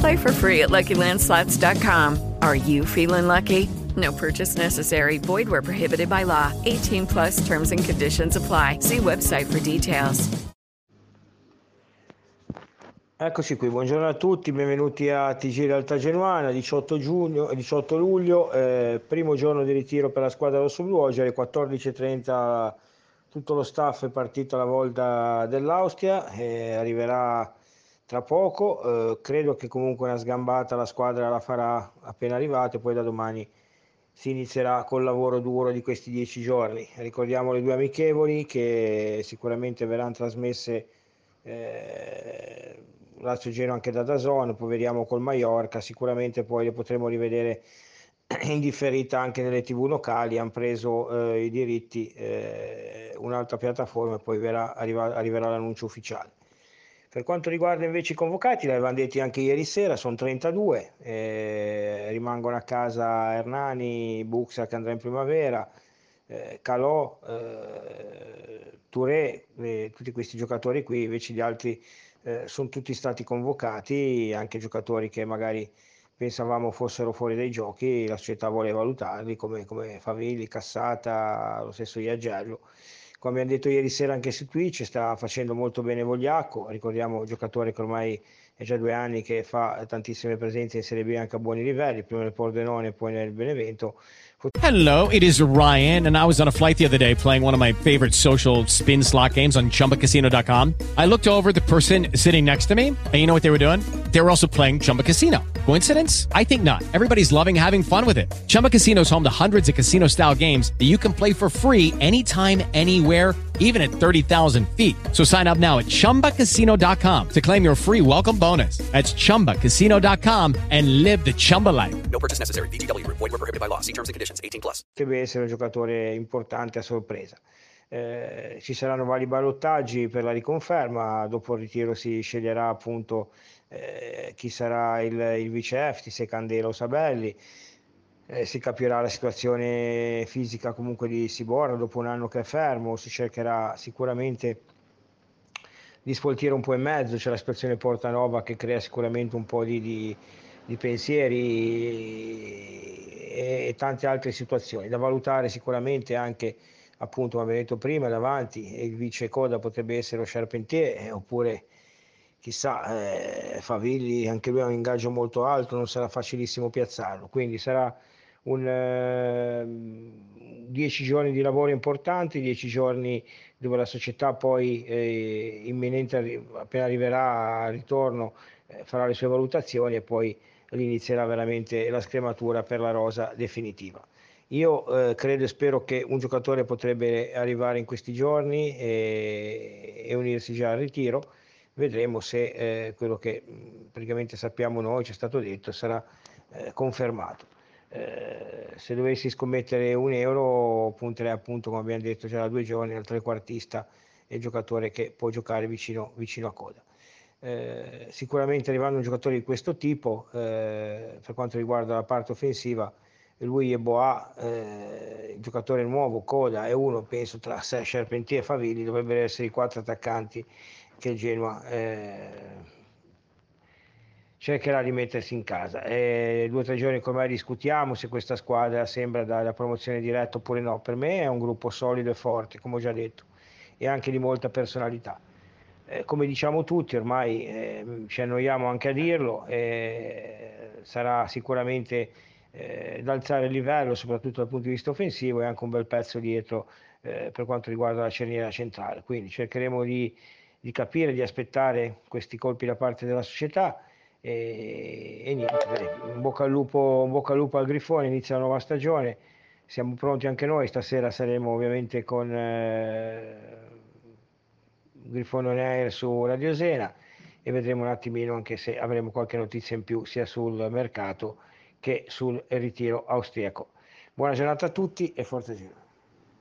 Play for free at LuckyLandSlots.com. Are you feeling lucky? No purchase necessary. Void where prohibited by law. 18 plus terms and conditions apply. See website for details. Eccoci qui, buongiorno a tutti, benvenuti a TG Realtà Genuana, 18, giugno, 18 luglio, eh, primo giorno di ritiro per la squadra rossoblu, oggi alle 14.30 tutto lo staff è partito alla volta dell'Austria, eh, arriverà tra poco, eh, credo che comunque una sgambata la squadra la farà appena arrivata e poi da domani si inizierà col lavoro duro di questi dieci giorni. Ricordiamo le due amichevoli che sicuramente verranno trasmesse eh, Lazio Geno anche da Dazon, poi vediamo col Mallorca, sicuramente poi le potremo rivedere in differita anche nelle tv locali, hanno preso eh, i diritti eh, un'altra piattaforma e poi verrà, arriva, arriverà l'annuncio ufficiale. Per quanto riguarda invece i convocati, l'avevamo detti anche ieri sera, sono 32, eh, rimangono a casa Hernani, Buxa che andrà in primavera, eh, Calò, eh, Touré, eh, tutti questi giocatori qui, invece gli altri eh, sono tutti stati convocati, anche giocatori che magari pensavamo fossero fuori dai giochi, la società vuole valutarli come, come Favilli, Cassata, lo stesso Iagello. Come abbiamo detto ieri sera anche su Twitch, sta facendo molto bene Vogliacco, ricordiamo un giocatore che ormai è già due anni che fa tantissime presenze in Serie B anche a buoni livelli, prima nel Pordenone e poi nel Benevento. Hello, it is Ryan, and I was on a flight the other day playing one of my favorite social spin slot games on chumbacasino.com. I looked over the person sitting next to me, and you know what they were doing? They were also playing Chumba Casino. Coincidence? I think not. Everybody's loving having fun with it. Chumba Casino is home to hundreds of casino style games that you can play for free anytime, anywhere, even at 30,000 feet. So sign up now at chumbacasino.com to claim your free welcome bonus. That's chumbacasino.com and live the Chumba life. No purchase necessary. VGW Group. Void were prohibited by law. See terms and conditions. 18 plus. Deve essere un giocatore importante a sorpresa. Eh, ci saranno vari ballottaggi per la riconferma, dopo il ritiro si sceglierà appunto eh, chi sarà il, il vice Efti, se Candela o Sabelli, eh, si capirà la situazione fisica comunque di Siborra dopo un anno che è fermo, si cercherà sicuramente di sfoltire un po' in mezzo, c'è la situazione Portanova che crea sicuramente un po' di, di, di pensieri e, e tante altre situazioni, da valutare sicuramente anche appunto come abbiamo detto prima davanti il vice coda potrebbe essere lo Charpentier eh, oppure chissà eh, Favilli anche lui ha un ingaggio molto alto non sarà facilissimo piazzarlo quindi sarà un eh, dieci giorni di lavoro importanti dieci giorni dove la società poi eh, imminente appena arriverà al ritorno eh, farà le sue valutazioni e poi inizierà veramente la scrematura per la rosa definitiva io eh, credo e spero che un giocatore potrebbe arrivare in questi giorni e, e unirsi già al ritiro. Vedremo se eh, quello che praticamente sappiamo noi, ci è stato detto, sarà eh, confermato. Eh, se dovessi scommettere un euro, punterei appunto, come abbiamo detto già da due giorni, al trequartista e giocatore che può giocare vicino, vicino a coda. Eh, sicuramente arrivando un giocatore di questo tipo, eh, per quanto riguarda la parte offensiva, lui e Boa, eh, il giocatore nuovo, Coda e uno, penso, tra Charpentier e Favilli, dovrebbero essere i quattro attaccanti che il Genoa eh, cercherà di mettersi in casa. È due o tre giorni ormai discutiamo se questa squadra sembra dalla promozione diretta oppure no. Per me è un gruppo solido e forte, come ho già detto, e anche di molta personalità. Eh, come diciamo tutti, ormai eh, ci annoiamo anche a dirlo, eh, sarà sicuramente eh, da alzare il livello, soprattutto dal punto di vista offensivo, e anche un bel pezzo dietro eh, per quanto riguarda la cerniera centrale. Quindi cercheremo di, di, capire, di aspettare questi colpi da parte della società e, e niente, un bocca, al lupo, un bocca al lupo al Grifone, inizia la nuova stagione, siamo pronti anche noi, stasera saremo ovviamente con eh, Grifone On Air su Radio Sena e vedremo un attimino anche se avremo qualche notizia in più sia sul mercato che sul ritiro austriaco. Buona giornata a tutti e forza Genoa.